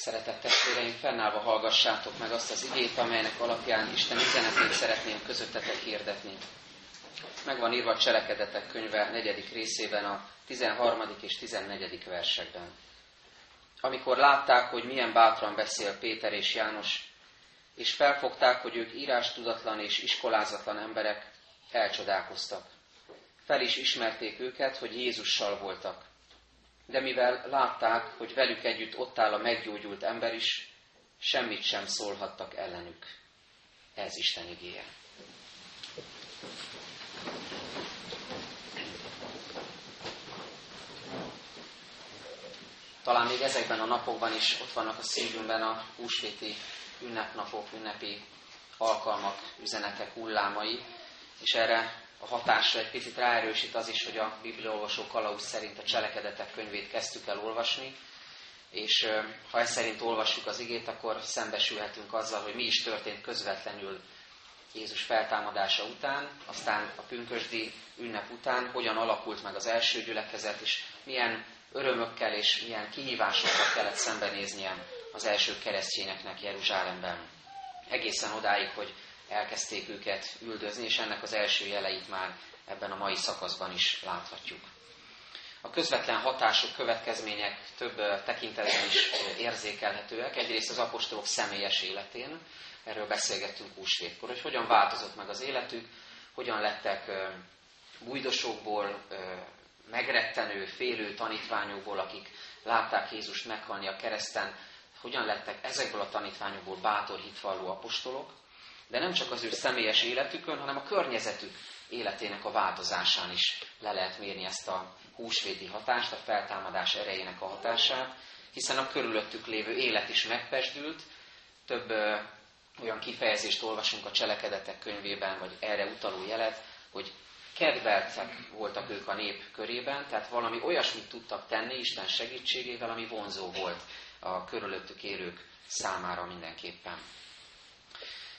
Szeretett testvéreim, fennállva hallgassátok meg azt az igét, amelynek alapján Isten üzenetét szeretném közöttetek hirdetni. Meg van írva a Cselekedetek könyve negyedik részében a 13. és 14. versekben. Amikor látták, hogy milyen bátran beszél Péter és János, és felfogták, hogy ők írástudatlan és iskolázatlan emberek, elcsodálkoztak. Fel is ismerték őket, hogy Jézussal voltak de mivel látták, hogy velük együtt ott áll a meggyógyult ember is, semmit sem szólhattak ellenük. Ez Isten igéje. Talán még ezekben a napokban is ott vannak a szívünkben a húsvéti ünnepnapok, ünnepi alkalmak, üzenetek hullámai, és erre a hatásra egy picit ráerősít az is, hogy a bibliaolvasó kalauz szerint a cselekedetek könyvét kezdtük el olvasni, és ha ez szerint olvassuk az igét, akkor szembesülhetünk azzal, hogy mi is történt közvetlenül Jézus feltámadása után, aztán a pünkösdi ünnep után, hogyan alakult meg az első gyülekezet, és milyen örömökkel és milyen kihívásokkal kellett szembenéznie az első keresztényeknek Jeruzsálemben. Egészen odáig, hogy elkezdték őket üldözni, és ennek az első jeleit már ebben a mai szakaszban is láthatjuk. A közvetlen hatások, következmények több tekintetben is érzékelhetőek. Egyrészt az apostolok személyes életén, erről beszélgettünk húsvétkor, hogy hogyan változott meg az életük, hogyan lettek bújdosokból, megrettenő, félő tanítványokból, akik látták Jézust meghalni a kereszten, hogyan lettek ezekből a tanítványokból bátor, hitvalló apostolok, de nem csak az ő személyes életükön, hanem a környezetük életének a változásán is le lehet mérni ezt a húsvéti hatást, a feltámadás erejének a hatását, hiszen a körülöttük lévő élet is megpesdült, több ö, olyan kifejezést olvasunk a cselekedetek könyvében, vagy erre utaló jelet, hogy kedveltek voltak ők a nép körében, tehát valami olyasmit tudtak tenni Isten segítségével, ami vonzó volt a körülöttük élők számára mindenképpen.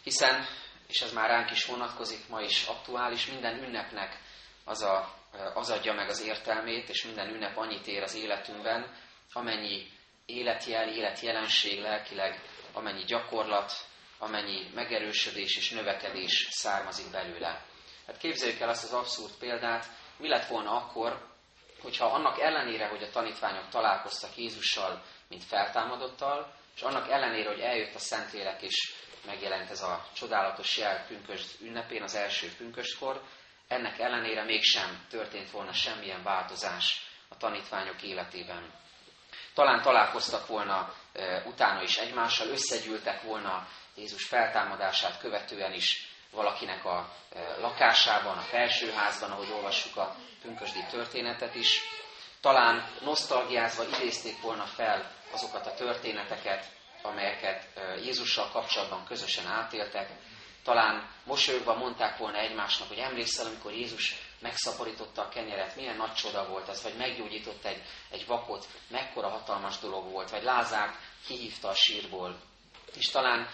Hiszen, és ez már ránk is vonatkozik, ma is aktuális, minden ünnepnek az, a, az adja meg az értelmét, és minden ünnep annyit ér az életünkben, amennyi életjel, életjelenség lelkileg, amennyi gyakorlat, amennyi megerősödés és növekedés származik belőle. Hát képzeljük el azt az abszurd példát, mi lett volna akkor, hogyha annak ellenére, hogy a tanítványok találkoztak Jézussal, mint feltámadottal, és annak ellenére, hogy eljött a Szentlélek, és megjelent ez a csodálatos jel pünkösd ünnepén, az első pünköstkor, ennek ellenére mégsem történt volna semmilyen változás a tanítványok életében. Talán találkoztak volna e, utána is egymással, összegyűltek volna Jézus feltámadását követően is valakinek a e, lakásában, a felsőházban, ahogy olvassuk a pünkösdi történetet is. Talán nosztalgiázva idézték volna fel azokat a történeteket, amelyeket Jézussal kapcsolatban közösen átéltek. Talán mosolyogva mondták volna egymásnak, hogy emlékszel, amikor Jézus megszaporította a kenyeret, milyen nagy csoda volt ez, vagy meggyógyított egy, egy vakot, mekkora hatalmas dolog volt, vagy Lázár kihívta a sírból. És talán,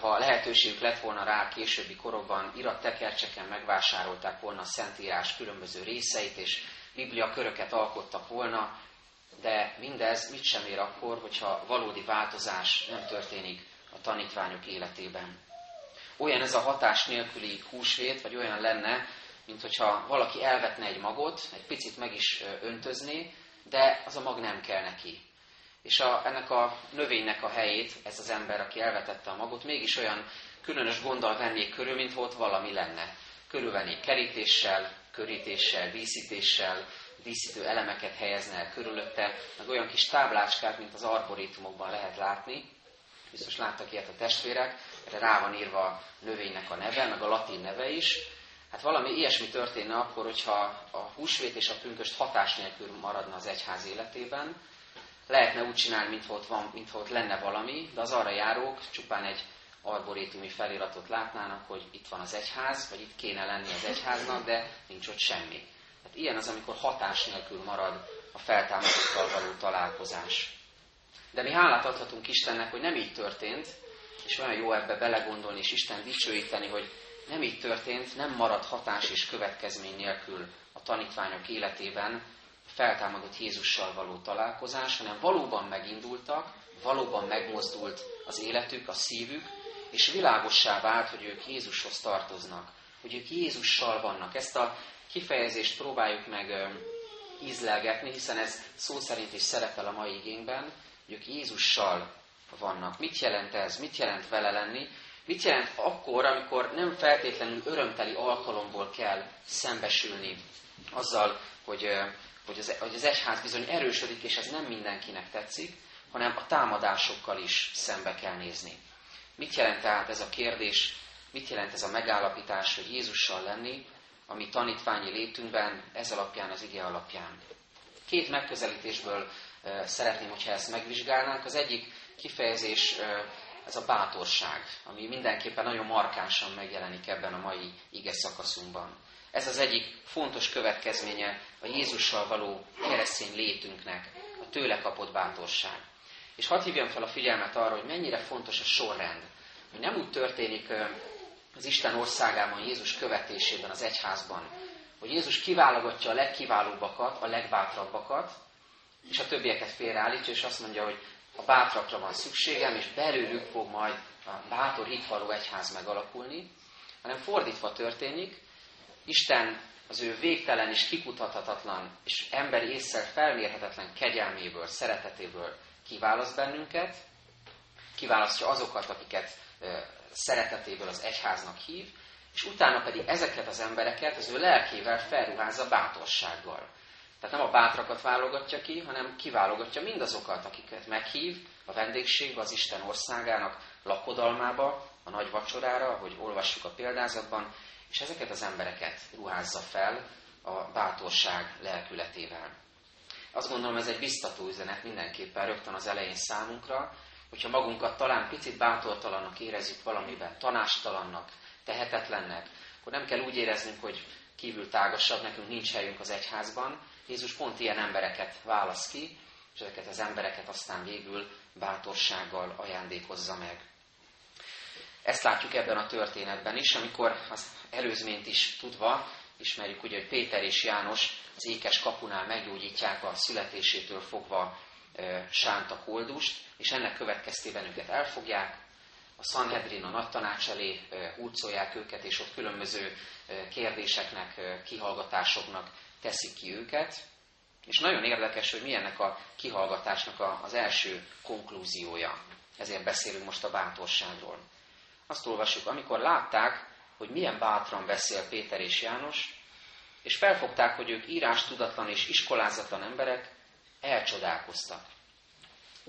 ha lehetőségük lett volna rá későbbi korokban, irattekercseken megvásárolták volna a Szentírás különböző részeit, és Biblia köröket alkottak volna, de mindez mit sem ér akkor, hogyha valódi változás nem történik a tanítványok életében. Olyan ez a hatás nélküli húsvét, vagy olyan lenne, mint hogyha valaki elvetne egy magot, egy picit meg is öntözné, de az a mag nem kell neki. És a, ennek a növénynek a helyét, ez az ember, aki elvetette a magot, mégis olyan különös gonddal vennék körül, mint ott valami lenne. Körülvennék kerítéssel, körítéssel, díszítéssel, díszítő elemeket helyezne el körülötte, meg olyan kis táblácskát, mint az arborétumokban lehet látni. Biztos láttak ilyet a testvérek, erre rá van írva a növénynek a neve, meg a latin neve is. Hát valami ilyesmi történne akkor, hogyha a húsvét és a pünköst hatás nélkül maradna az egyház életében. Lehetne úgy csinálni, mintha ott, van, mintha ott lenne valami, de az arra járók csupán egy arborétumi feliratot látnának, hogy itt van az egyház, vagy itt kéne lenni az egyháznak, de nincs ott semmi. Hát ilyen az, amikor hatás nélkül marad a feltámadottal való találkozás. De mi hálát adhatunk Istennek, hogy nem így történt, és olyan jó ebbe belegondolni és Isten dicsőíteni, hogy nem így történt, nem marad hatás és következmény nélkül a tanítványok életében a feltámadott Jézussal való találkozás, hanem valóban megindultak, valóban megmozdult az életük, a szívük, és világossá vált, hogy ők Jézushoz tartoznak, hogy ők Jézussal vannak. Ezt a kifejezést próbáljuk meg ízlelgetni, hiszen ez szó szerint is szerepel a mai igényben, hogy ők Jézussal vannak. Mit jelent ez? Mit jelent vele lenni? Mit jelent akkor, amikor nem feltétlenül örömteli alkalomból kell szembesülni azzal, hogy, hogy, az, hogy az egyház bizony erősödik, és ez nem mindenkinek tetszik, hanem a támadásokkal is szembe kell nézni. Mit jelent tehát ez a kérdés, mit jelent ez a megállapítás, hogy Jézussal lenni, ami tanítványi létünkben, ez alapján, az ige alapján. Két megközelítésből szeretném, hogyha ezt megvizsgálnánk. Az egyik kifejezés ez a bátorság, ami mindenképpen nagyon markánsan megjelenik ebben a mai ige szakaszunkban. Ez az egyik fontos következménye a Jézussal való keresztény létünknek, a tőle kapott bátorság. És hadd hívjam fel a figyelmet arra, hogy mennyire fontos a sorrend. Hogy nem úgy történik az Isten országában, Jézus követésében, az egyházban, hogy Jézus kiválogatja a legkiválóbbakat, a legbátrabbakat, és a többieket félreállítja, és azt mondja, hogy a bátrakra van szükségem, és belőlük fog majd a bátor hitvaló egyház megalakulni, hanem fordítva történik, Isten az ő végtelen és kikutathatatlan és emberi észre felmérhetetlen kegyelméből, szeretetéből kiválaszt bennünket, kiválasztja azokat, akiket szeretetéből az egyháznak hív, és utána pedig ezeket az embereket az ő lelkével felruházza bátorsággal. Tehát nem a bátrakat válogatja ki, hanem kiválogatja mindazokat, akiket meghív a vendégségbe, az Isten országának lakodalmába, a nagy vacsorára, ahogy olvassuk a példázatban, és ezeket az embereket ruházza fel a bátorság lelkületével. Azt gondolom, ez egy biztató üzenet mindenképpen rögtön az elején számunkra, hogyha magunkat talán picit bátortalannak érezzük valamiben, tanástalannak, tehetetlennek, akkor nem kell úgy éreznünk, hogy kívül tágasabb, nekünk nincs helyünk az egyházban. Jézus pont ilyen embereket válasz ki, és ezeket az embereket aztán végül bátorsággal ajándékozza meg. Ezt látjuk ebben a történetben is, amikor az előzményt is tudva, ismerjük ugye, hogy Péter és János az ékes kapunál meggyógyítják a születésétől fogva e, sánt koldust, és ennek következtében őket elfogják, a Sanhedrin, a nagy tanács elé hurcolják őket, és ott különböző kérdéseknek, kihallgatásoknak teszik ki őket. És nagyon érdekes, hogy milyennek a kihallgatásnak az első konklúziója. Ezért beszélünk most a bátorságról. Azt olvassuk, amikor látták, hogy milyen bátran beszél Péter és János, és felfogták, hogy ők írás tudatlan és iskolázatlan emberek, elcsodálkoztak.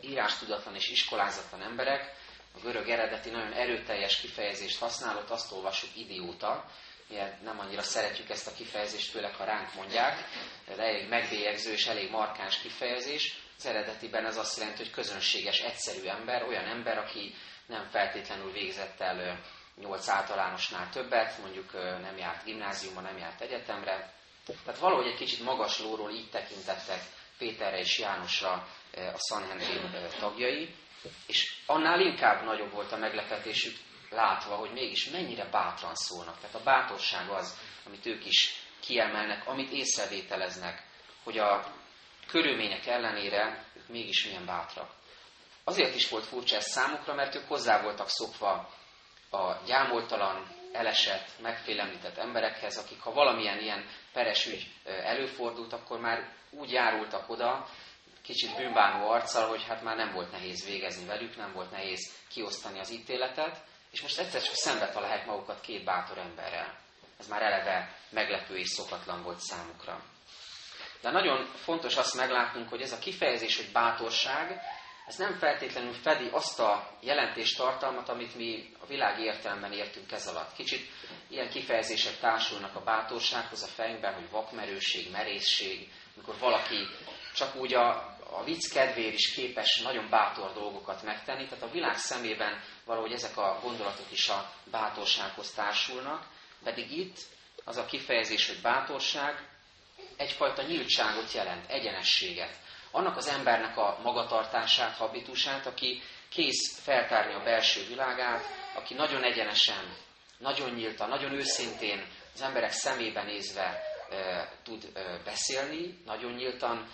Írás tudatlan és iskolázatlan emberek, a görög eredeti nagyon erőteljes kifejezést használott, azt olvassuk idióta, Ilyen nem annyira szeretjük ezt a kifejezést, főleg ha ránk mondják, de elég megbélyegző és elég markáns kifejezés. Az eredetiben ez azt jelenti, hogy közönséges, egyszerű ember, olyan ember, aki nem feltétlenül végzett el nyolc általánosnál többet, mondjuk nem járt gimnáziumba, nem járt egyetemre. Tehát valahogy egy kicsit magas lóról így tekintettek Péterre és Jánosra a Sanhedrin tagjai, és annál inkább nagyobb volt a meglepetésük látva, hogy mégis mennyire bátran szólnak. Tehát a bátorság az, amit ők is kiemelnek, amit észrevételeznek, hogy a körülmények ellenére ők mégis milyen bátrak. Azért is volt furcsa ez számukra, mert ők hozzá voltak szokva a gyámoltalan, elesett, megfélemlített emberekhez, akik ha valamilyen ilyen peres ügy előfordult, akkor már úgy járultak oda, kicsit bűnbánó arccal, hogy hát már nem volt nehéz végezni velük, nem volt nehéz kiosztani az ítéletet, és most egyszer csak szembe találják magukat két bátor emberrel. Ez már eleve meglepő és szokatlan volt számukra. De nagyon fontos azt meglátnunk, hogy ez a kifejezés, hogy bátorság, ez nem feltétlenül fedi azt a jelentéstartalmat, amit mi a világi értelemben értünk ez alatt. Kicsit ilyen kifejezések társulnak a bátorsághoz a fejünkben, hogy vakmerőség, merészség, amikor valaki csak úgy a, a vicc kedvéért is képes nagyon bátor dolgokat megtenni, tehát a világ szemében valahogy ezek a gondolatok is a bátorsághoz társulnak, pedig itt az a kifejezés, hogy bátorság egyfajta nyíltságot jelent, egyenességet. Annak az embernek a magatartását, habitusát, aki kész feltárni a belső világát, aki nagyon egyenesen, nagyon nyíltan, nagyon őszintén az emberek szemébe nézve tud beszélni, nagyon nyíltan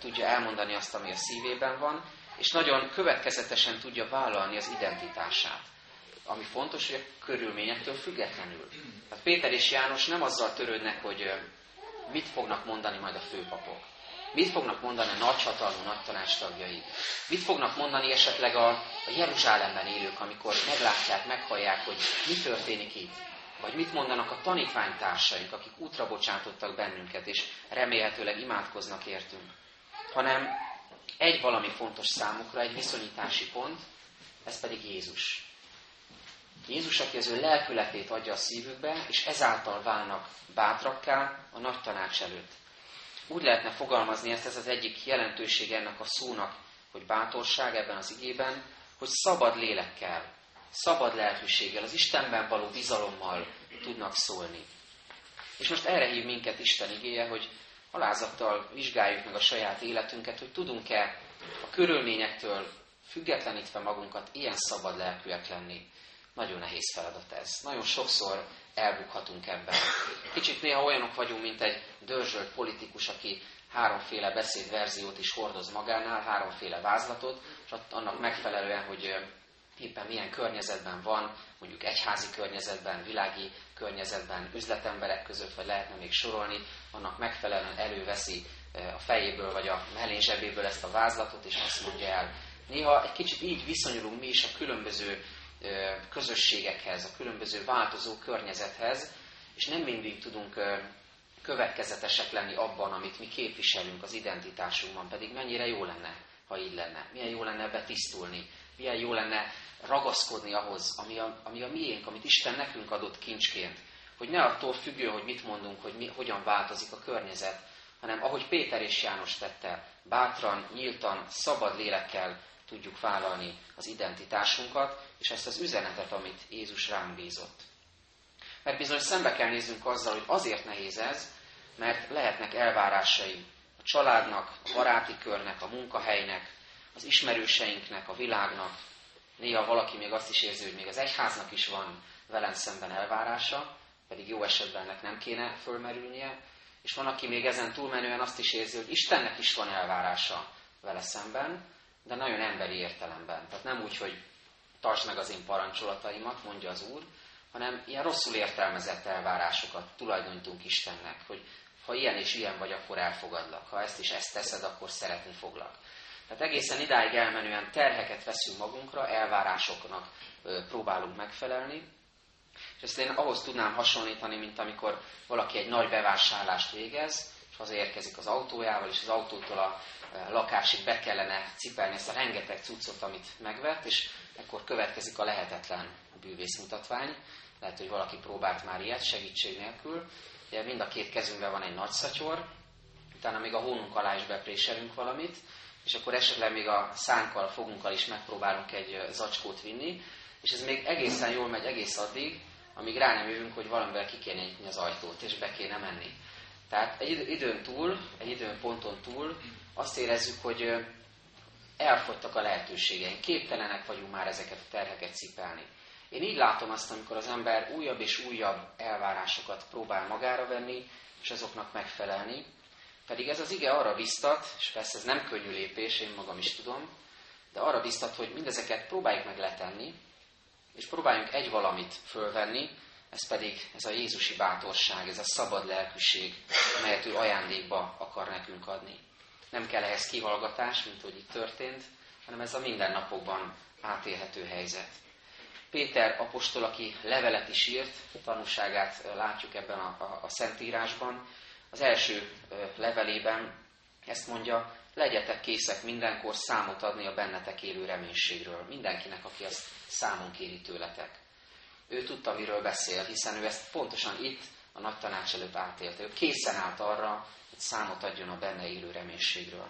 tudja elmondani azt, ami a szívében van, és nagyon következetesen tudja vállalni az identitását. Ami fontos, hogy a körülményektől függetlenül. Tehát Péter és János nem azzal törődnek, hogy mit fognak mondani majd a főpapok. Mit fognak mondani a nagyhatalmú nagy tanácstagjai? Mit fognak mondani esetleg a, a Jeruzsálemben élők, amikor meglátják, meghallják, hogy mi történik itt? Vagy mit mondanak a tanítványtársaink, akik útra bocsátottak bennünket, és remélhetőleg imádkoznak értünk? Hanem egy valami fontos számukra, egy viszonyítási pont, ez pedig Jézus. Jézus, aki az ő lelkületét adja a szívükbe, és ezáltal válnak bátrakká a nagy tanács előtt. Úgy lehetne fogalmazni ezt, ez az egyik jelentőség ennek a szónak, hogy bátorság ebben az igében, hogy szabad lélekkel, szabad lelkűséggel, az Istenben való bizalommal tudnak szólni. És most erre hív minket Isten igéje, hogy alázattal vizsgáljuk meg a saját életünket, hogy tudunk-e a körülményektől függetlenítve magunkat ilyen szabad lelkűek lenni. Nagyon nehéz feladat ez. Nagyon sokszor elbukhatunk ebben. Kicsit néha olyanok vagyunk, mint egy dörzsölt politikus, aki háromféle beszédverziót is hordoz magánál, háromféle vázlatot, és annak megfelelően, hogy éppen milyen környezetben van, mondjuk egyházi környezetben, világi környezetben, üzletemberek között, vagy lehetne még sorolni, annak megfelelően előveszi a fejéből, vagy a mellényzsebéből ezt a vázlatot, és azt mondja el. Néha egy kicsit így viszonyulunk mi is a különböző közösségekhez, a különböző változó környezethez, és nem mindig tudunk következetesek lenni abban, amit mi képviselünk az identitásunkban, pedig mennyire jó lenne, ha így lenne. Milyen jó lenne ebbe tisztulni, milyen jó lenne ragaszkodni ahhoz, ami a, ami a miénk, amit Isten nekünk adott kincsként. Hogy ne attól függő, hogy mit mondunk, hogy mi, hogyan változik a környezet, hanem ahogy Péter és János tette, bátran, nyíltan, szabad lélekkel tudjuk vállalni az identitásunkat, és ezt az üzenetet, amit Jézus ránk bízott. Mert bizony szembe kell néznünk azzal, hogy azért nehéz ez, mert lehetnek elvárásai a családnak, a baráti körnek, a munkahelynek, az ismerőseinknek, a világnak. Néha valaki még azt is érzi, hogy még az egyháznak is van velem szemben elvárása, pedig jó esetben ennek nem kéne fölmerülnie. És van, aki még ezen túlmenően azt is érzi, hogy Istennek is van elvárása vele szemben, de nagyon emberi értelemben. Tehát nem úgy, hogy tartsd meg az én parancsolataimat, mondja az Úr, hanem ilyen rosszul értelmezett elvárásokat tulajdonítunk Istennek, hogy ha ilyen és ilyen vagy, akkor elfogadlak. Ha ezt is ezt teszed, akkor szeretni foglak. Tehát egészen idáig elmenően terheket veszünk magunkra, elvárásoknak próbálunk megfelelni, és ezt én ahhoz tudnám hasonlítani, mint amikor valaki egy nagy bevásárlást végez, és hazaérkezik az autójával, és az autótól a lakásig be kellene cipelni ezt a rengeteg cuccot, amit megvett, és ekkor következik a lehetetlen bűvészmutatvány. Lehet, hogy valaki próbált már ilyet segítség nélkül. Ugye mind a két kezünkben van egy nagy szatyor, utána még a hónunk alá is bepréselünk valamit, és akkor esetleg még a szánkkal, a fogunkkal is megpróbálunk egy zacskót vinni, és ez még egészen jól megy egész addig, amíg rá nem jövünk, hogy valamivel ki kéne nyitni az ajtót, és be kéne menni. Tehát egy időn túl, egy időn ponton túl azt érezzük, hogy elfogytak a lehetőségeink, képtelenek vagyunk már ezeket a terheket cipelni. Én így látom azt, amikor az ember újabb és újabb elvárásokat próbál magára venni, és azoknak megfelelni, pedig ez az ige arra biztat, és persze ez nem könnyű lépés, én magam is tudom, de arra biztat, hogy mindezeket próbáljuk meg letenni, és próbáljunk egy valamit fölvenni, ez pedig ez a Jézusi bátorság, ez a szabad lelkűség, amelyet ő ajándékba akar nekünk adni. Nem kell ehhez kihallgatás, mint hogy itt történt, hanem ez a mindennapokban átélhető helyzet. Péter apostol, aki levelet is írt, tanúságát látjuk ebben a, a, a Szentírásban, az első levelében ezt mondja, legyetek készek mindenkor számot adni a bennetek élő reménységről. Mindenkinek, aki ezt számon kéri tőletek. Ő tudta, miről beszél, hiszen ő ezt pontosan itt, a nagy tanács előtt átélte. Ő készen állt arra, hogy számot adjon a benne élő reménységről.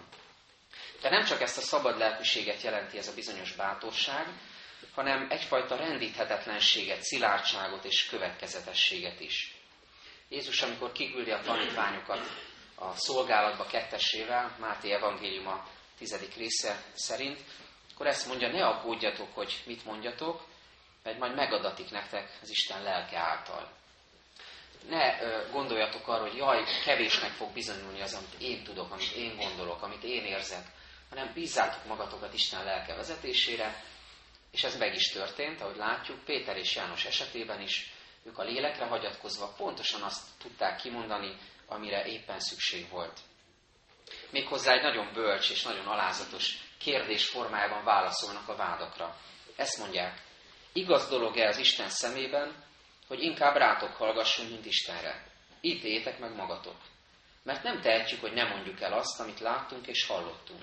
De nem csak ezt a szabad lelkűséget jelenti ez a bizonyos bátorság, hanem egyfajta rendíthetetlenséget, szilárdságot és következetességet is. Jézus, amikor kiküldi a tanítványokat a szolgálatba kettesével, Máté evangélium a tizedik része szerint, akkor ezt mondja, ne aggódjatok, hogy mit mondjatok, mert majd megadatik nektek az Isten lelke által. ne gondoljatok arra, hogy jaj, kevésnek fog bizonyulni az, amit én tudok, amit én gondolok, amit én érzek, hanem bízzátok magatokat Isten lelke vezetésére, és ez meg is történt, ahogy látjuk, Péter és János esetében is, ők a lélekre hagyatkozva pontosan azt tudták kimondani, amire éppen szükség volt. Méghozzá egy nagyon bölcs és nagyon alázatos kérdés formájában válaszolnak a vádakra. Ezt mondják, igaz dolog-e az Isten szemében, hogy inkább rátok hallgassunk, mint Istenre. Ítéljétek meg magatok. Mert nem tehetjük, hogy nem mondjuk el azt, amit láttunk és hallottunk.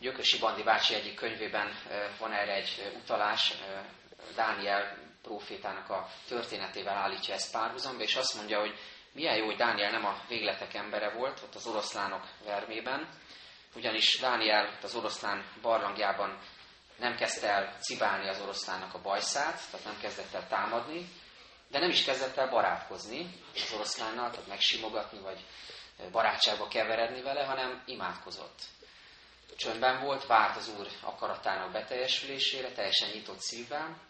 Gyökösi Bandi bácsi egyik könyvében van erre egy utalás, Dániel profétának a történetével állítja ezt párhuzamba, és azt mondja, hogy milyen jó, hogy Dániel nem a végletek embere volt, ott az oroszlánok vermében, ugyanis Dániel az oroszlán barlangjában nem kezdte el cibálni az oroszlánnak a bajszát, tehát nem kezdett el támadni, de nem is kezdett el barátkozni az oroszlánnal, tehát megsimogatni, vagy barátságba keveredni vele, hanem imádkozott. Csöndben volt, várt az Úr akaratának beteljesülésére, teljesen nyitott szívvel,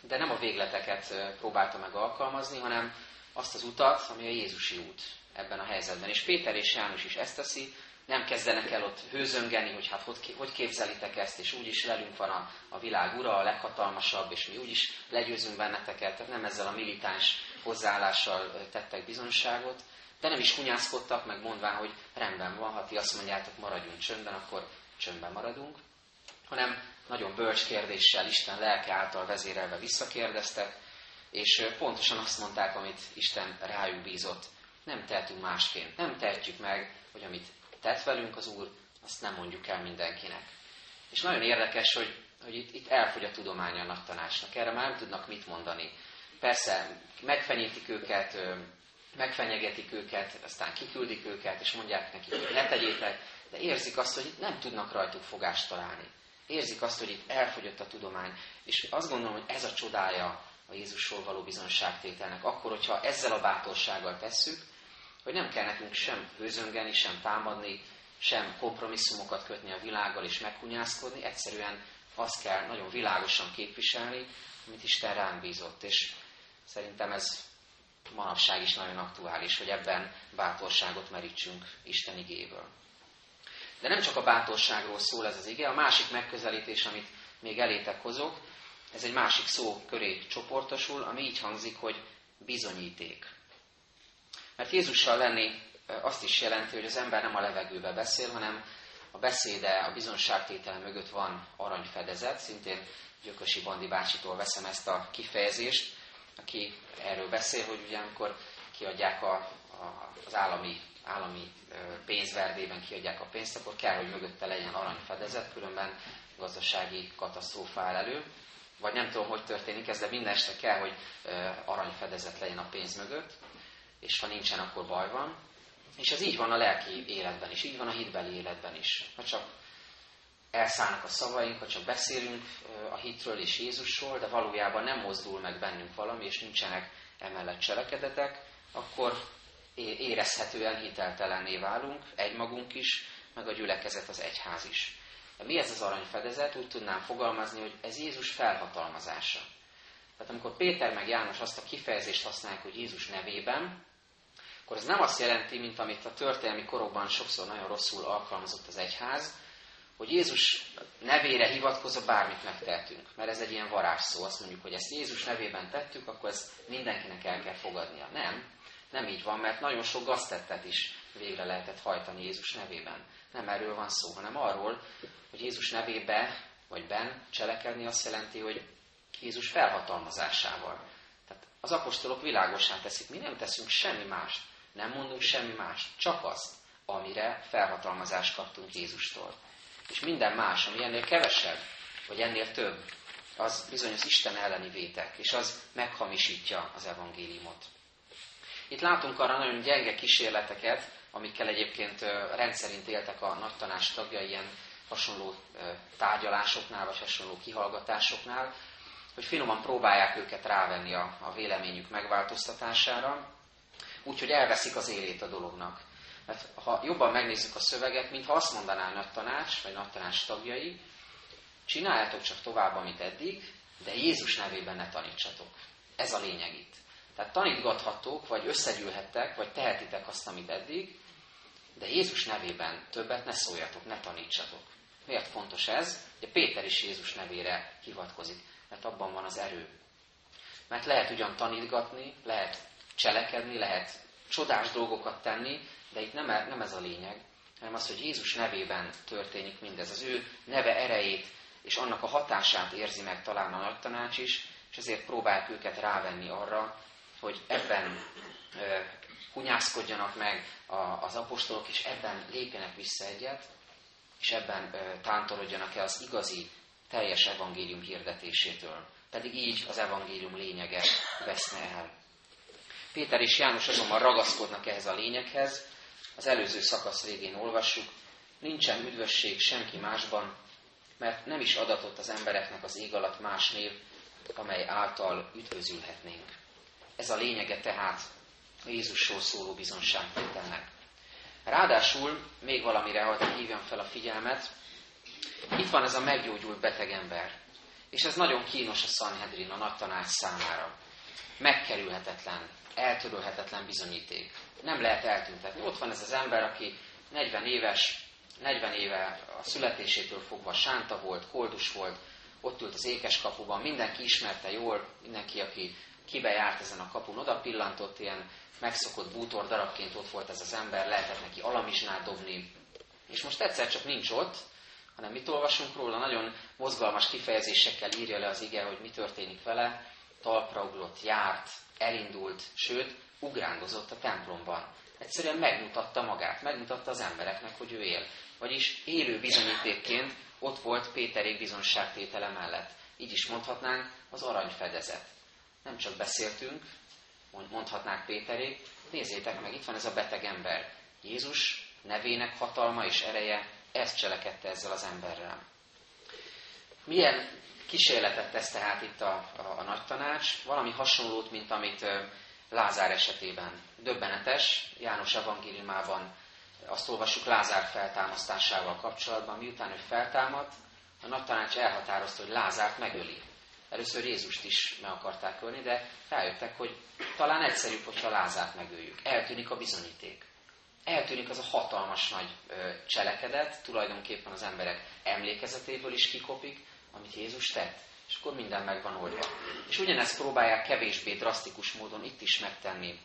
de nem a végleteket próbálta meg alkalmazni, hanem azt az utat, ami a Jézusi út ebben a helyzetben. És Péter és János is ezt teszi, nem kezdenek el ott hőzöngeni, hogy hát hogy, képzelitek ezt, és úgyis velünk van a, a világ ura, a leghatalmasabb, és mi úgyis legyőzünk benneteket, tehát nem ezzel a militáns hozzáállással tettek bizonyságot, de nem is hunyászkodtak, meg mondván, hogy rendben van, ha ti azt mondjátok, maradjunk csöndben, akkor csöndben maradunk, hanem nagyon bölcs kérdéssel Isten lelke által vezérelve visszakérdeztek, és pontosan azt mondták, amit Isten rájuk bízott. Nem tehetünk másként. Nem tehetjük meg, hogy amit tett velünk az Úr, azt nem mondjuk el mindenkinek. És nagyon érdekes, hogy, hogy itt, itt elfogy a tudománya a tanácsnak. Erre már nem tudnak mit mondani. Persze megfenyítik őket, megfenyegetik őket, aztán kiküldik őket, és mondják nekik, hogy ne tegyétek, de érzik azt, hogy itt nem tudnak rajtuk fogást találni. Érzik azt, hogy itt elfogyott a tudomány. És azt gondolom, hogy ez a csodája a Jézusról való bizonságtételnek. Akkor, hogyha ezzel a bátorsággal tesszük, hogy nem kell nekünk sem hőzöngeni, sem támadni, sem kompromisszumokat kötni a világgal és meghunyászkodni, egyszerűen azt kell nagyon világosan képviselni, amit Isten ránk bízott. És szerintem ez manapság is nagyon aktuális, hogy ebben bátorságot merítsünk Isten igéből. De nem csak a bátorságról szól ez az ige, a másik megközelítés, amit még elétek hozok, ez egy másik szó köré csoportosul, ami így hangzik, hogy bizonyíték. Mert Jézussal lenni azt is jelenti, hogy az ember nem a levegőbe beszél, hanem a beszéde, a bizonságtétel mögött van aranyfedezet. Szintén Gyökösi Bandi bácsitól veszem ezt a kifejezést, aki erről beszél, hogy ugye amikor kiadják a, a, az állami, állami pénzverdében kiadják a pénzt, akkor kell, hogy mögötte legyen aranyfedezet, különben gazdasági katasztrófa áll elő. Vagy nem tudom, hogy történik ez, de minden este kell, hogy aranyfedezet legyen a pénz mögött, és ha nincsen, akkor baj van. És ez így van a lelki életben is, így van a hitbeli életben is. Ha csak elszállnak a szavaink, ha csak beszélünk a hitről és Jézusról, de valójában nem mozdul meg bennünk valami, és nincsenek emellett cselekedetek, akkor érezhetően hiteltelenné válunk, egymagunk is, meg a gyülekezet, az egyház is. Mi ez az aranyfedezet? Úgy tudnám fogalmazni, hogy ez Jézus felhatalmazása. Tehát amikor Péter meg János azt a kifejezést használják, hogy Jézus nevében, akkor ez nem azt jelenti, mint amit a történelmi korokban sokszor nagyon rosszul alkalmazott az egyház, hogy Jézus nevére hivatkozva bármit megtehetünk. Mert ez egy ilyen varázsszó. Azt mondjuk, hogy ezt Jézus nevében tettük, akkor ezt mindenkinek el kell fogadnia. Nem. Nem így van, mert nagyon sok gaztettet is végre lehetett hajtani Jézus nevében. Nem erről van szó, hanem arról, hogy Jézus nevébe, vagy ben cselekedni azt jelenti, hogy Jézus felhatalmazásával. Tehát az apostolok világosá teszik, mi nem teszünk semmi mást, nem mondunk semmi mást, csak azt, amire felhatalmazást kaptunk Jézustól. És minden más, ami ennél kevesebb, vagy ennél több, az bizony az Isten elleni vétek, és az meghamisítja az evangéliumot. Itt látunk arra nagyon gyenge kísérleteket, amikkel egyébként rendszerint éltek a nagy tanács tagjai ilyen hasonló tárgyalásoknál, vagy hasonló kihallgatásoknál, hogy finoman próbálják őket rávenni a, a véleményük megváltoztatására, úgyhogy elveszik az élét a dolognak. Mert ha jobban megnézzük a szöveget, mintha azt mondaná a nagy tanács, vagy nagy tanács tagjai, csináljátok csak tovább, amit eddig, de Jézus nevében ne tanítsatok. Ez a lényeg itt. Tehát tanítgathatók, vagy összegyűlhettek, vagy tehetitek azt, amit eddig, de Jézus nevében többet ne szóljatok, ne tanítsatok. Miért fontos ez? Ugye Péter is Jézus nevére hivatkozik, mert abban van az erő. Mert lehet ugyan tanítgatni, lehet cselekedni, lehet csodás dolgokat tenni, de itt nem, nem ez a lényeg, hanem az, hogy Jézus nevében történik mindez. Az ő neve erejét és annak a hatását érzi meg talán a nagy tanács is, és ezért próbálják őket rávenni arra, hogy ebben hunyászkodjanak meg az apostolok, és ebben lépjenek vissza egyet, és ebben tántorodjanak el az igazi, teljes evangélium hirdetésétől. Pedig így az evangélium lényege veszne el. Péter és János azonban ragaszkodnak ehhez a lényeghez. Az előző szakasz végén olvassuk, nincsen üdvösség senki másban, mert nem is adatott az embereknek az ég alatt más név, amely által üdvözülhetnénk. Ez a lényege tehát a Jézusról szóló bizonságtételnek. Ráadásul még valamire hadd hívjam fel a figyelmet, itt van ez a meggyógyult beteg ember. És ez nagyon kínos a Sanhedrin, a nagy tanács számára. Megkerülhetetlen, eltörölhetetlen bizonyíték. Nem lehet eltüntetni. Ott van ez az ember, aki 40 éves, 40 éve a születésétől fogva sánta volt, koldus volt, ott ült az ékes kapuban, mindenki ismerte jól, mindenki, aki kibe járt ezen a kapun, oda pillantott, ilyen megszokott bútor darabként ott volt ez az ember, lehetett neki alamizsnát dobni, és most egyszer csak nincs ott, hanem mit olvasunk róla, nagyon mozgalmas kifejezésekkel írja le az ige, hogy mi történik vele, talpra ugrott, járt, elindult, sőt, ugrándozott a templomban. Egyszerűen megmutatta magát, megmutatta az embereknek, hogy ő él. Vagyis élő bizonyítékként ott volt Péterék bizonságtétele mellett. Így is mondhatnánk az aranyfedezet. Nem csak beszéltünk, mondhatnák Péterék, nézzétek meg, itt van ez a beteg ember. Jézus nevének hatalma és ereje ezt cselekedte ezzel az emberrel. Milyen kísérletet tesz tehát itt a, a, a nagy tanács? Valami hasonlót, mint amit Lázár esetében. Döbbenetes, János evangéliumában azt olvassuk Lázár feltámasztásával kapcsolatban, miután ő feltámadt, a nagy tanács elhatározta, hogy Lázárt megöli. Először Jézust is meg akarták ölni, de rájöttek, hogy talán egyszerűbb, hogyha Lázárt megöljük. Eltűnik a bizonyíték. Eltűnik az a hatalmas nagy cselekedet, tulajdonképpen az emberek emlékezetéből is kikopik, amit Jézus tett, és akkor minden meg van oldva. És ugyanezt próbálják kevésbé drasztikus módon itt is megtenni.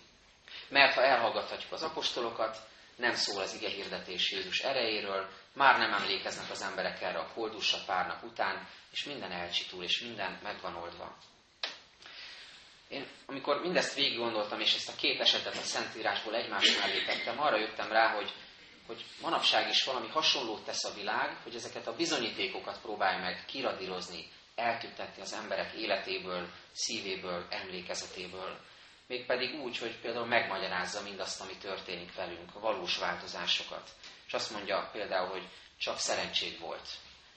Mert ha elhallgathatjuk az apostolokat, nem szól az ige hirdetés Jézus erejéről, már nem emlékeznek az emberek erre a koldusra pár nap után, és minden elcsitul, és minden meg van oldva. Én, amikor mindezt végig gondoltam, és ezt a két esetet a Szentírásból egymás mellé tettem, arra jöttem rá, hogy, hogy manapság is valami hasonlót tesz a világ, hogy ezeket a bizonyítékokat próbálja meg kiradírozni, eltüntetni az emberek életéből, szívéből, emlékezetéből. Mégpedig úgy, hogy például megmagyarázza mindazt, ami történik velünk, a valós változásokat. És azt mondja például, hogy csak szerencség volt.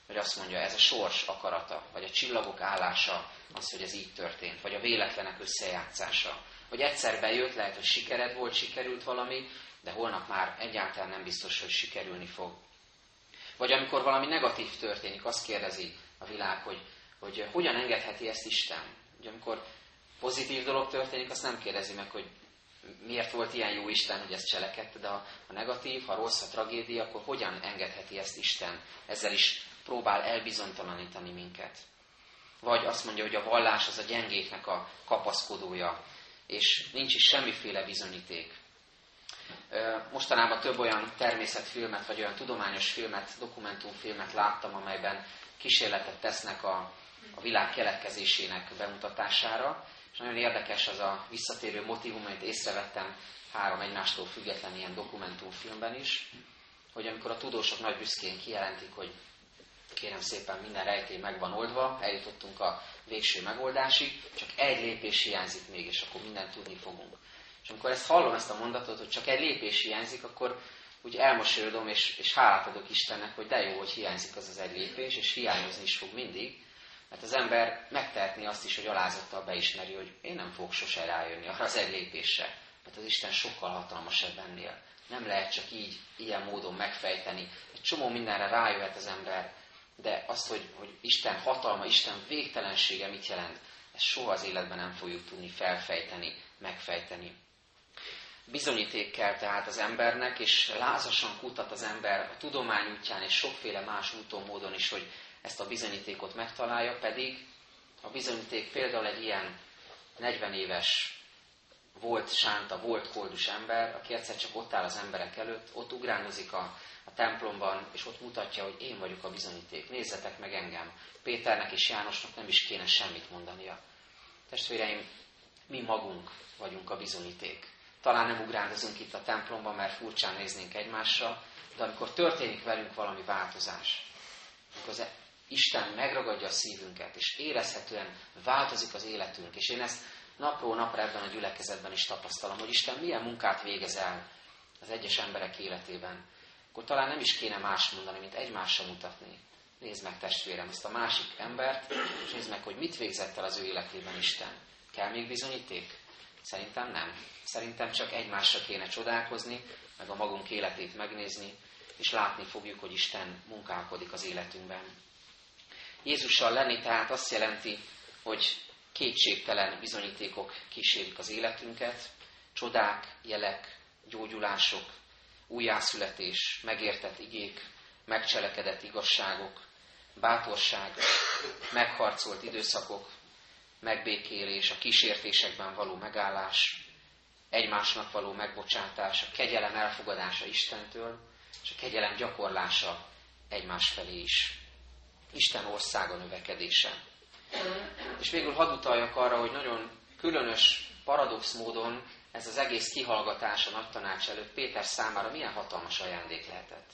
Vagy azt mondja, ez a sors akarata, vagy a csillagok állása, az, hogy ez így történt, vagy a véletlenek összejátszása. Vagy egyszer bejött, lehet, hogy sikered volt, sikerült valami, de holnap már egyáltalán nem biztos, hogy sikerülni fog. Vagy amikor valami negatív történik, azt kérdezi a világ, hogy, hogy hogyan engedheti ezt Isten. Ugye amikor pozitív dolog történik, azt nem kérdezi meg, hogy miért volt ilyen jó Isten, hogy ezt cselekedte, de ha, negatív, ha rossz, a tragédia, akkor hogyan engedheti ezt Isten? Ezzel is próbál elbizonytalanítani minket. Vagy azt mondja, hogy a vallás az a gyengéknek a kapaszkodója, és nincs is semmiféle bizonyíték. Mostanában több olyan természetfilmet, vagy olyan tudományos filmet, dokumentumfilmet láttam, amelyben kísérletet tesznek a, a világ keletkezésének bemutatására, és nagyon érdekes az a visszatérő motivum, amit észrevettem három egymástól független ilyen dokumentumfilmben is, hogy amikor a tudósok nagy büszkén kijelentik, hogy kérem szépen minden rejtély meg van oldva, eljutottunk a végső megoldásig, csak egy lépés hiányzik még, és akkor mindent tudni fogunk. És amikor ezt hallom, ezt a mondatot, hogy csak egy lépés hiányzik, akkor úgy elmosolyodom, és, és hálát adok Istennek, hogy de jó, hogy hiányzik az az egy lépés, és hiányozni is fog mindig, mert az ember megtehetné azt is, hogy alázattal beismeri, hogy én nem fogok sose rájönni arra az egy lépésre, mert az Isten sokkal hatalmasabb ennél. Nem lehet csak így, ilyen módon megfejteni. Egy csomó mindenre rájöhet az ember, de azt, hogy, hogy Isten hatalma, Isten végtelensége mit jelent, ezt soha az életben nem fogjuk tudni felfejteni, megfejteni. Bizonyíték kell tehát az embernek, és lázasan kutat az ember a tudomány útján és sokféle más úton, módon is, hogy ezt a bizonyítékot megtalálja, pedig a bizonyíték például egy ilyen 40 éves volt sánta, volt koldus ember, aki egyszer csak ott áll az emberek előtt, ott ugrándozik a, a templomban, és ott mutatja, hogy én vagyok a bizonyíték. Nézzetek meg engem. Péternek és Jánosnak nem is kéne semmit mondania. Testvéreim, mi magunk vagyunk a bizonyíték. Talán nem ugrándozunk itt a templomban, mert furcsán néznénk egymásra, de amikor történik velünk valami változás, amikor az Isten megragadja a szívünket, és érezhetően változik az életünk, és én ezt napról napra ebben a gyülekezetben is tapasztalom, hogy Isten milyen munkát végez el az egyes emberek életében, akkor talán nem is kéne más mondani, mint egymásra mutatni. Nézd meg, testvérem, ezt a másik embert, és nézd meg, hogy mit végzett el az ő életében Isten. Kell még bizonyíték? Szerintem nem. Szerintem csak egymásra kéne csodálkozni, meg a magunk életét megnézni, és látni fogjuk, hogy Isten munkálkodik az életünkben. Jézussal lenni tehát azt jelenti, hogy kétségtelen bizonyítékok kísérik az életünket, csodák, jelek, gyógyulások, újjászületés, megértett igék, megcselekedett igazságok, bátorság, megharcolt időszakok, megbékélés, a kísértésekben való megállás, egymásnak való megbocsátás, a kegyelem elfogadása Istentől, és a kegyelem gyakorlása egymás felé is. Isten országa növekedése. És végül hadd utaljak arra, hogy nagyon különös, paradox módon ez az egész kihallgatás a nagy tanács előtt Péter számára milyen hatalmas ajándék lehetett.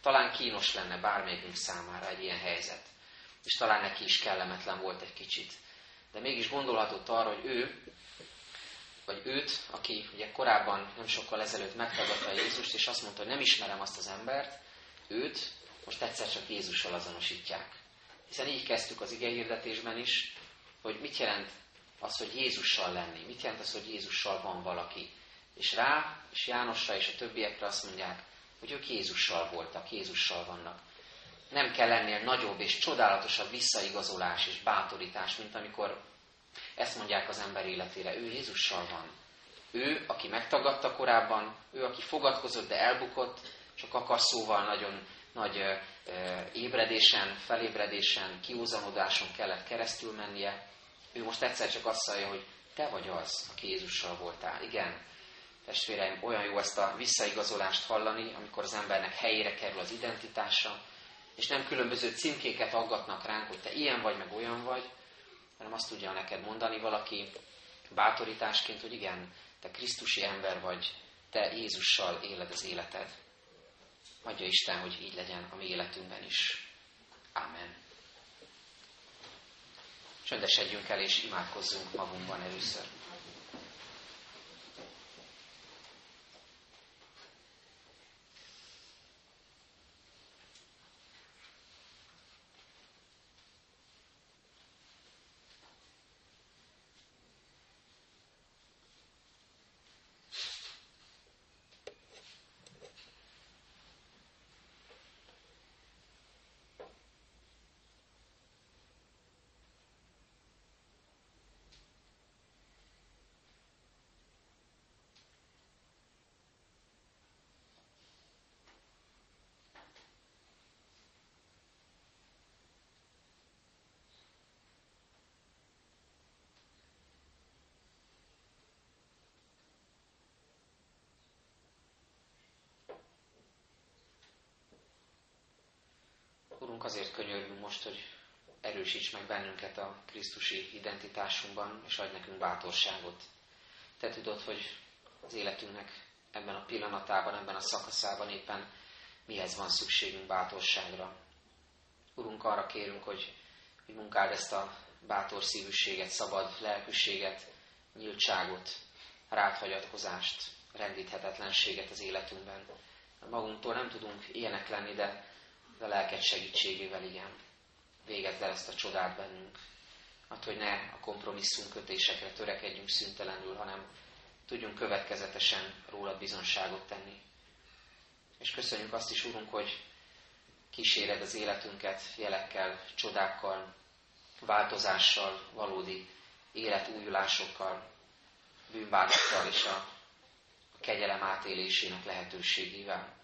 Talán kínos lenne bármelyikünk számára egy ilyen helyzet. És talán neki is kellemetlen volt egy kicsit. De mégis gondolhatott arra, hogy ő, vagy őt, aki ugye korábban nem sokkal ezelőtt megtagadta Jézust, és azt mondta, hogy nem ismerem azt az embert, őt most egyszer csak Jézussal azonosítják. Hiszen így kezdtük az igehirdetésben is, hogy mit jelent az, hogy Jézussal lenni, mit jelent az, hogy Jézussal van valaki. És rá, és Jánosra és a többiekre azt mondják, hogy ők Jézussal voltak, Jézussal vannak. Nem kell lennél nagyobb és csodálatosabb visszaigazolás és bátorítás, mint amikor ezt mondják az ember életére. Ő Jézussal van. Ő, aki megtagadta korábban, ő, aki fogadkozott, de elbukott, csak akar szóval nagyon nagy ébredésen, felébredésen, kiúzamodáson kellett keresztül mennie. Ő most egyszer csak azt mondja, hogy te vagy az, aki Jézussal voltál. Igen, testvéreim, olyan jó ezt a visszaigazolást hallani, amikor az embernek helyére kerül az identitása, és nem különböző címkéket aggatnak ránk, hogy te ilyen vagy, meg olyan vagy, hanem azt tudja neked mondani valaki bátorításként, hogy igen, te Krisztusi ember vagy, te Jézussal éled az életed. Adja Isten, hogy így legyen a mi életünkben is. Amen. Csöndesedjünk el és imádkozzunk magunkban először. Urunk, azért könyörgünk most, hogy erősíts meg bennünket a Krisztusi identitásunkban, és adj nekünk bátorságot. Te tudod, hogy az életünknek ebben a pillanatában, ebben a szakaszában éppen mihez van szükségünk bátorságra. Urunk, arra kérünk, hogy, hogy munkáld ezt a bátor szívűséget, szabad lelkűséget, nyíltságot, ráthagyatkozást, rendíthetetlenséget az életünkben. Magunktól nem tudunk ilyenek lenni, de de a lelked segítségével igen, végezd el ezt a csodát bennünk. Hát, hogy ne a kompromisszum kötésekre törekedjünk szüntelenül, hanem tudjunk következetesen róla bizonságot tenni. És köszönjük azt is, Urunk, hogy kíséred az életünket jelekkel, csodákkal, változással, valódi életújulásokkal. bűnbánattal és a kegyelem átélésének lehetőségével.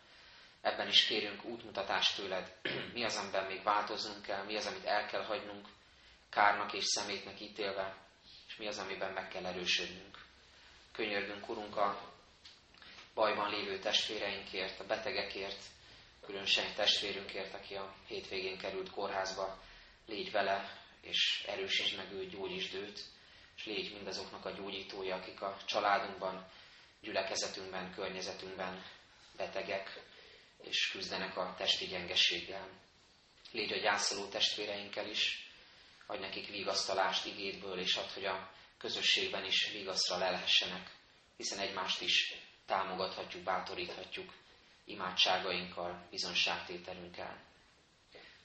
Ebben is kérünk útmutatást tőled, mi az, amiben még változnunk kell, mi az, amit el kell hagynunk, kárnak és szemétnek ítélve, és mi az, amiben meg kell erősödnünk. Könyörgünk, Urunk, a bajban lévő testvéreinkért, a betegekért, különösen testvérünkért, aki a hétvégén került kórházba, légy vele, és erősítsd meg őt, gyógyítsd őt, és légy mindazoknak a gyógyítója, akik a családunkban, gyülekezetünkben, környezetünkben betegek, és küzdenek a testi gyengeséggel. Légy a gyászoló testvéreinkkel is, adj nekik vigasztalást igédből, és add, hogy a közösségben is vigaszra lelhessenek, hiszen egymást is támogathatjuk, bátoríthatjuk imádságainkkal, bizonságtételünkkel.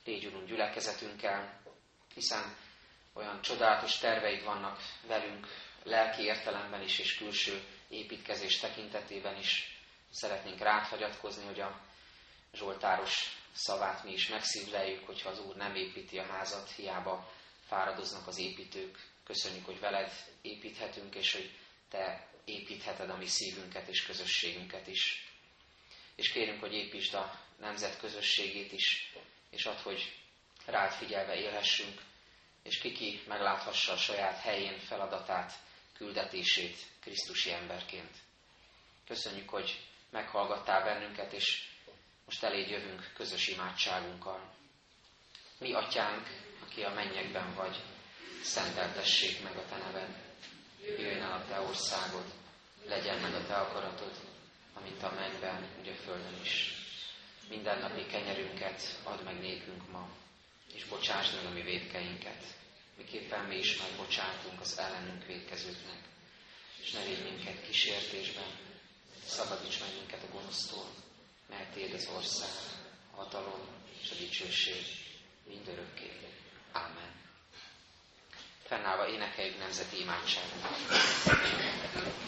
Légy, Urunk, gyülekezetünkkel, hiszen olyan csodálatos terveid vannak velünk, lelki értelemben is és külső építkezés tekintetében is. Szeretnénk rád hagyatkozni, hogy a Zsoltáros szavát mi is megszívleljük, hogyha az Úr nem építi a házat, hiába fáradoznak az építők. Köszönjük, hogy veled építhetünk, és hogy te építheted a mi szívünket és közösségünket is. És kérünk, hogy építsd a nemzet közösségét is, és add, hogy rád figyelve élhessünk, és kiki megláthassa a saját helyén feladatát, küldetését Krisztusi emberként. Köszönjük, hogy meghallgattál bennünket, és most eléd jövünk közös imádságunkkal. Mi, atyánk, aki a mennyekben vagy, szenteltessék meg a te neved. Jöjjön el a te országod, legyen meg a te akaratod, amint a mennyben, úgy a földön is. Minden napi kenyerünket add meg nékünk ma, és bocsásd meg a mi védkeinket, miképpen mi is megbocsátunk az ellenünk védkezőknek. És ne légy minket kísértésben, szabadíts meg minket a gonosztól, mert Téd az ország, a hatalom és a dicsőség mindörökké. Ámen. Fennállva énekeljük nemzeti imádságot.